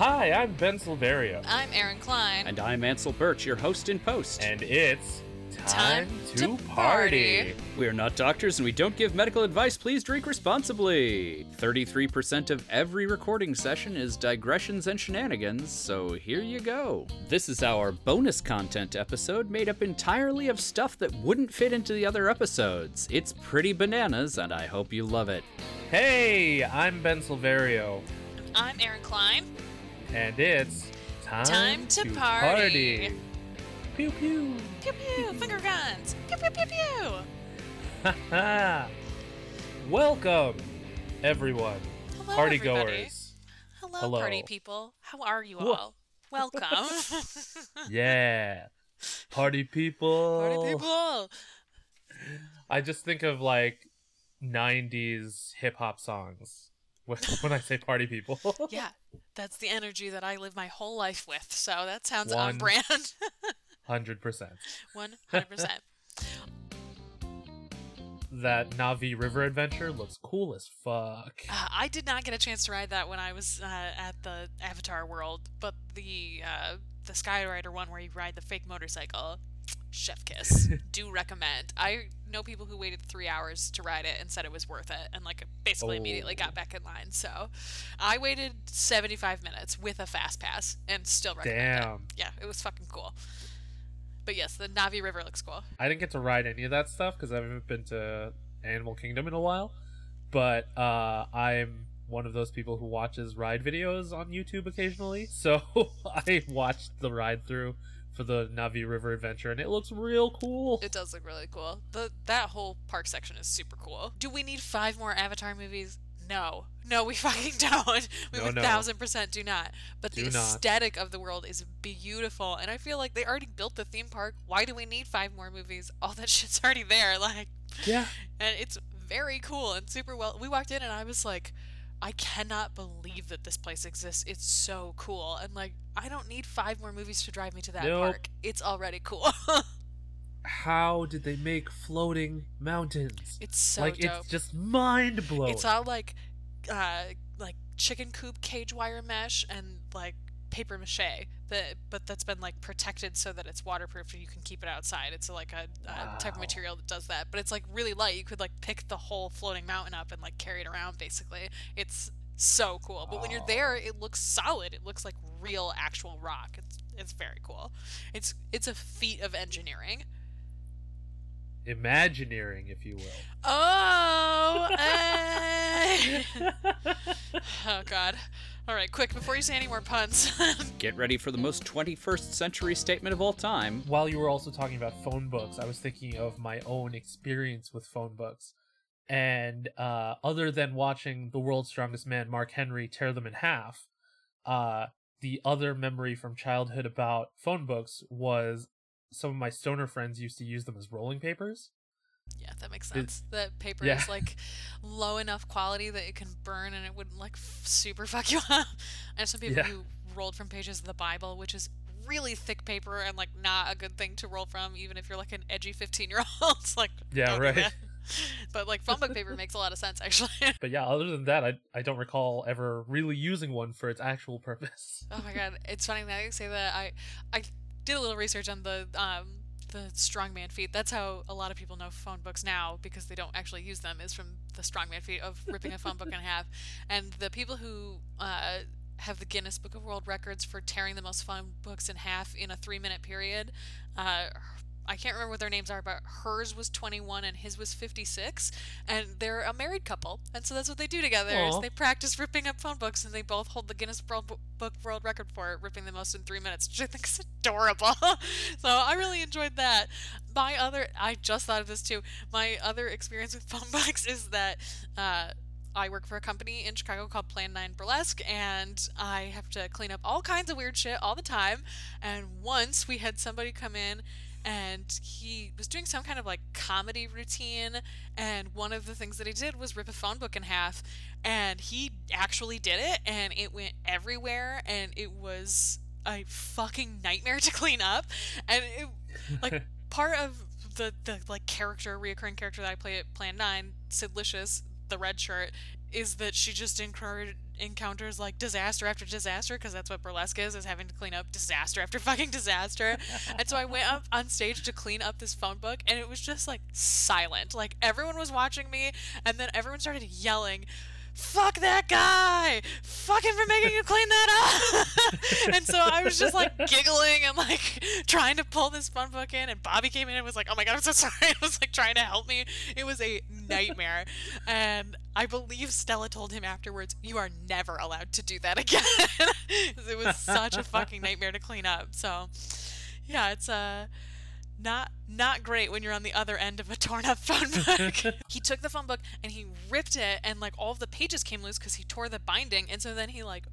Hi, I'm Ben Silverio, I'm Aaron Klein. And I'm Ansel Birch, your host in post. and it's time, Time to, to party. party. we are not doctors and we don't give medical advice. Please drink responsibly. 33% of every recording session is digressions and shenanigans, so here you go. This is our bonus content episode made up entirely of stuff that wouldn't fit into the other episodes. It's pretty bananas, and I hope you love it. Hey, I'm Ben Silverio, I'm Aaron Klein. And it's time, Time to party. Pew pew. Pew pew, finger guns. Pew pew pew pew. Welcome, everyone, Hello, party everybody. goers. Hello, Hello. party people. How are you Whoa. all? Welcome, yeah, party people. party people. I just think of like '90s hip hop songs when I say party people. Yeah, that's the energy that I live my whole life with. So that sounds on brand. Hundred percent. One hundred percent. That Na'vi River adventure looks cool as fuck. Uh, I did not get a chance to ride that when I was uh, at the Avatar World, but the uh, the Skyrider one where you ride the fake motorcycle, chef kiss. Do recommend. I know people who waited three hours to ride it and said it was worth it, and like basically immediately Oh. got back in line. So I waited seventy five minutes with a fast pass and still recommend it. Damn. Yeah, it was fucking cool. But yes, the Na'vi River looks cool. I didn't get to ride any of that stuff because I haven't been to Animal Kingdom in a while. But uh, I'm one of those people who watches ride videos on YouTube occasionally. So I watched the ride through for the Na'vi River adventure, and it looks real cool. It does look really cool. The that whole park section is super cool. Do we need five more Avatar movies? No. No, we fucking don't. We No, one no. thousand percent do not. But the Do not. aesthetic of the world is beautiful, and I feel like they already built the theme park. Why do we need five more movies? All that shit's already there. Like, Yeah. and it's very cool and super well. We walked in, and I was like. I cannot believe that this place exists. It's so cool. And like I don't need five more movies to drive me to that Nope. park. It's already cool. How did they make floating mountains? it's so like dope. it's just mind blowing. It's all like, uh, like chicken coop cage wire mesh and like paper mache. That but that's been like protected so that it's waterproof and you can keep it outside. It's like a, a type of material that does that. But it's like really light. You could like pick the whole floating mountain up and like carry it around. Basically, it's so cool. But when you're there, it looks solid. It looks like real actual rock. It's it's very cool. It's it's a feat of engineering. Imagineering, if you will. Oh, eh. oh God! All right, quick before you say any more puns. Get ready for the most 21st century statement of all time. While you were also talking about phone books, I was thinking of my own experience with phone books. And uh, other than watching The World's Strongest Man, Mark Henry, tear them in half, uh, the other memory from childhood about phone books was some of my stoner friends used to use them as rolling papers. yeah, that makes It- sense. That paper yeah. is like low enough quality that it can burn and it wouldn't like f- super fuck you up. I know some people Yeah. who rolled from pages of the Bible, which is really thick paper and like not a good thing to roll from, even if you're like an edgy 15 year old. It's like Yeah, right. But like phone book paper makes a lot of sense actually. But yeah, other than that, I, I don't recall ever really using one for its actual purpose. Oh my god, it's funny that you say that. I I did a little research on the um the strongman feat. That's how a lot of people know phone books now because they don't actually use them. Is from the strongman feat of ripping a phone book in half. And the people who uh, have the Guinness Book of World Records for tearing the most phone books in half in a three minute period. Uh, I can't remember what their names are, but hers was 21 and his was 56, and they're a married couple, and so that's what they do together. Is they practice ripping up phone books, and they both hold the Guinness World Book World Record for it, ripping the most in three minutes, which I think is adorable. so I really enjoyed that. My other, I just thought of this too. My other experience with phone books is that. Uh, I work for a company in Chicago called Plan 9 Burlesque, and I have to clean up all kinds of weird shit all the time. And once we had somebody come in and he was doing some kind of like comedy routine and one of the things that he did was rip a phone book in half and he actually did it and it went everywhere and it was a fucking nightmare to clean up and it like part of the the like character reoccurring character that I play at Plan 9 Sid Licious the red shirt is that she just incurred encounters like disaster after disaster because that's what burlesque is is having to clean up disaster after fucking disaster. And so i went up on stage to clean up this phone book and it was just like silent. Like everyone was watching me and then everyone started yelling fuck that guy! Fuck him for making you clean that up and so i was just like giggling and like trying to pull this phone book in and bobby came in and was like oh my god i'm so sorry. I was like trying to help me. It was a nightmare. And i believe stella told him afterwards you are never allowed to do that again." it was such a fucking nightmare to clean up. So yeah it's uh not not great when you're on the other end of a torn up phone book. he took the phone book and he ripped it and like all of the pages came loose because he tore the binding. And so then he like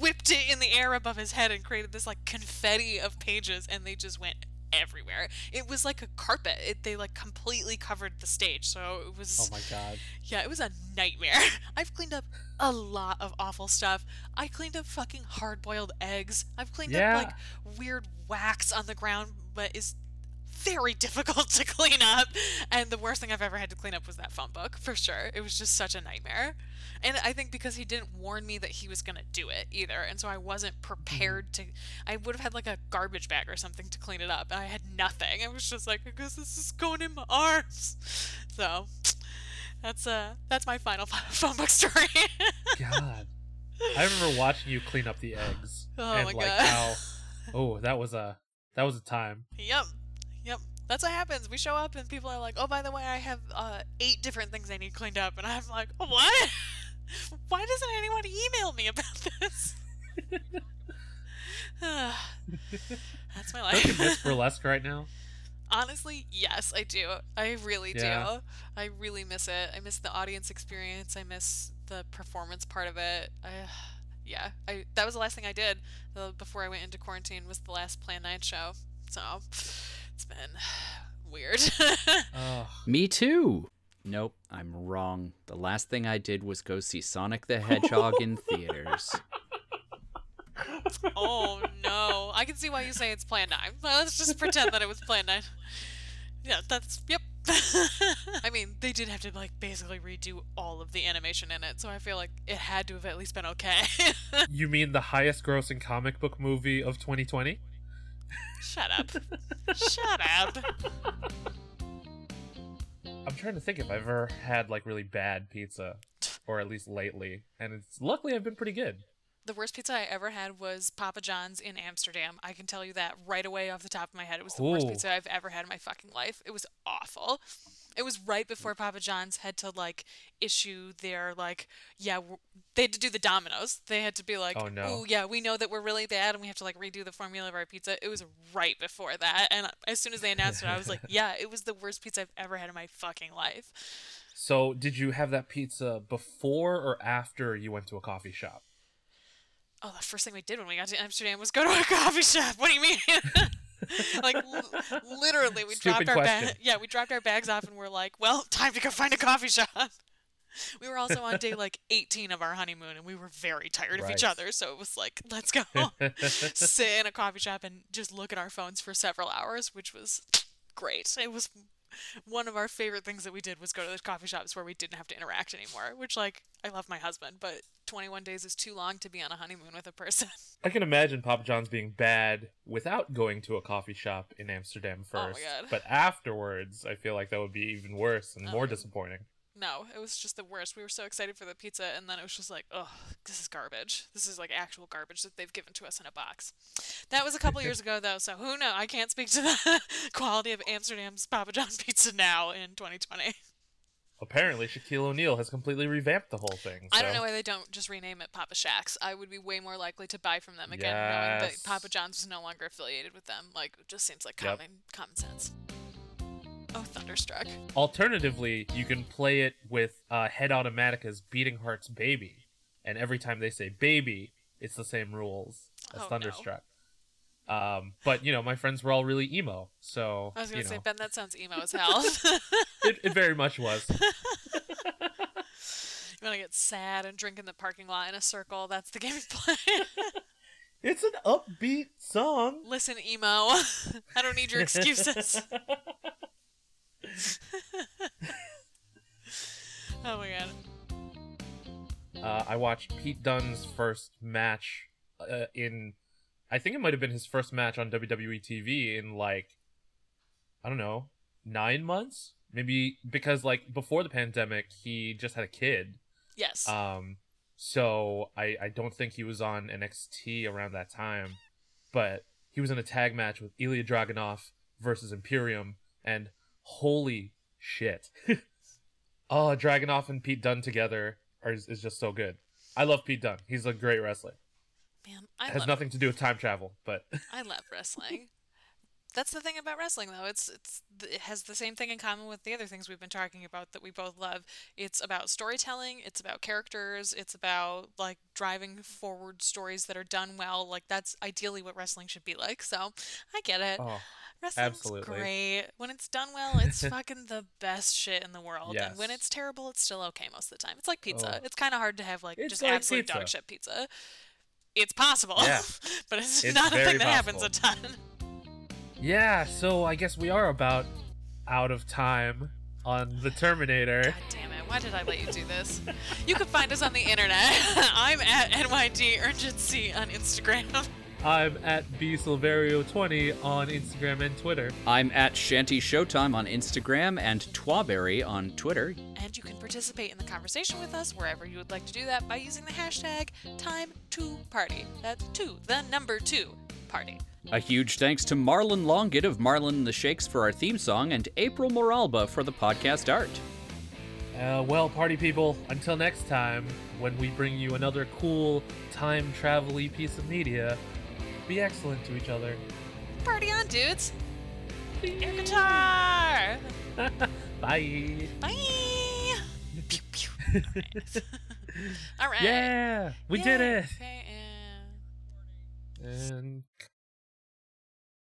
whipped it in the air above his head and created this like confetti of pages and they just went everywhere. It was like a carpet. It, they like completely covered the stage. So it was Oh my god. yeah, it was a nightmare. I've cleaned up a lot of awful stuff. I cleaned up fucking hard boiled eggs. I've cleaned Yeah. up like weird wax on the ground, but is very difficult to clean up. And the worst thing I've ever had to clean up was that phone book, for sure. It was just such a nightmare. And I think because he didn't warn me that he was going to do it either. And so I wasn't prepared to. I would have had like a garbage bag or something to clean it up. And I had nothing. I was just like, I guess this is going in my arms. So that's uh that's my final phone book story. God. I remember watching you clean up the eggs. Oh and my like God. how Oh, that was a that was a time. yep. That's what happens. We show up and people are like, "Oh, by the way, I have uh, eight different things I need cleaned up," and I'm like, "What? Why doesn't anyone email me about this?" That's my life. Don't you miss burlesque right now? Honestly, yes, I do. I really Yeah. do. I really miss it. I miss the audience experience. I miss the performance part of it. I, yeah, I that was the last thing I did before I went into quarantine. Was the last Plan Nine show. So it's been weird. Oh, Me too. Nope, I'm wrong. The last thing I did was go see Sonic the Hedgehog in theaters. oh no! I can see why you say it's Plan Nine. But let's just pretend that it was Plan Nine. Yeah, that's yep. I mean, they did have to like basically redo all of the animation in it, so I feel like it had to have at least been okay. you mean the highest grossing comic book movie of 2020? Shut up. Shut up. I'm trying to think if I've ever had like really bad pizza, or at least lately, and it's luckily I've been pretty good. The worst pizza I ever had was Papa John's in Amsterdam. I can tell you that right away off the top of my head. It was the worst pizza I've ever had in my fucking life. It was awful. It was right before Papa John's had to like issue their like yeah they had to do the Domino's. They had to be like Oh, no. "Ooh, yeah we know that we're really bad and we have to like redo the formula of our pizza. It was right before that and as soon as they announced it I was like yeah it was the worst pizza I've ever had in my fucking life. So, did you have that pizza before or after you went to a coffee shop? Oh, the first thing we did when we got to Amsterdam was go to a coffee shop. What do you mean? like l- literally, we Stupid dropped our. Yeah, we dropped our bags off and we're like, well, time to go find a coffee shop. We were also on day like 18 of our honeymoon and we were very tired of each other, so it was like, let's go sit in a coffee shop and just look at our phones for several hours, which was great. It was one of our favorite things that we did was go to the coffee shops where we didn't have to interact anymore, which like I love my husband, but 21 days is too long to be on a honeymoon with a person. I can imagine Papa John's being bad without going to a coffee shop in Amsterdam Oh first. God. But afterwards, I feel like that would be even worse and more Oh. disappointing. No, it was just the worst. We were so excited for the pizza, and then it was just like, oh, this is garbage. This is like actual garbage that they've given to us in a box. That was a couple years ago, though, so who knows? I can't speak to the quality of Amsterdam's Papa John pizza now in 2020. Apparently, Shaquille O'Neal has completely revamped the whole thing. I don't know why they don't just rename it Papa Shacks. I would be way more likely to buy from them again, knowing that Papa John's is no longer affiliated with them. Like, it just seems like Yep. common common sense. Oh, Thunderstruck. Alternatively, you can play it with uh, Head Automatica's Beating Heart's Baby, and every time they say baby, it's the same rules as Oh, no. Um, but you know, my friends were all really emo, so I was gonna you say, know, Ben, that sounds emo as hell. it, it very much was. You want to get sad and drink in the parking lot in a circle? That's the game you play. it's an upbeat song. Listen, emo. I don't need your excuses. oh my god. uh, I watched Pete Dunne's first match uh, in, I think it might have been his first match on WWE TV in like, I don't know, nine months, maybe because like before the pandemic he just had a kid. Yes. Um, so I I don't think he was on NXT around that time, but he was in a tag match with Ilja Dragunov versus Imperium, and holy shit! oh, Dragunov and Pete Dunne together are, is, is just so good. I love Pete Dunne. He's a great wrestler. Man, I It has nothing to do with time travel, but I love wrestling. That's the thing about wrestling, though. It's it's it has the same thing in common with the other things we've been talking about that we both love. It's about storytelling. It's about characters. It's about like driving forward stories that are done well. Like that's ideally what wrestling should be like. So I get it. oh, Wrestling's absolutely. great. When it's done well, it's fucking the best shit in the world. And when it's terrible, it's still okay most of the time. It's like pizza. Oh. It's kind of hard to have like It's just like absolute pizza. dog shit pizza. It's possible, Yeah. but it's, It's not a thing that happens a ton. yeah. So I guess we are about out of time on the Terminator. God damn it! Why did I let you do this? You can find us on the internet. I'm at NYD Urgency on Instagram. I'm at bsilverio20 on Instagram and Twitter. I'm at Shanty Showtime on Instagram and Twaberry on Twitter. And you can participate in the conversation with us wherever you would like to do that by using the hashtag time2party. That's two, the number two party. A huge thanks to Marlon Longit of Marlon and the Shakes for our theme song and April Moralba for the podcast art. Uh, well, party people, until next time, when we bring you another cool time travel piece of media, be excellent to each other. Party on, dudes! Air guitar! Bye. Bye! Pew, pew. Alright. Yeah, we did it. Okay, and- And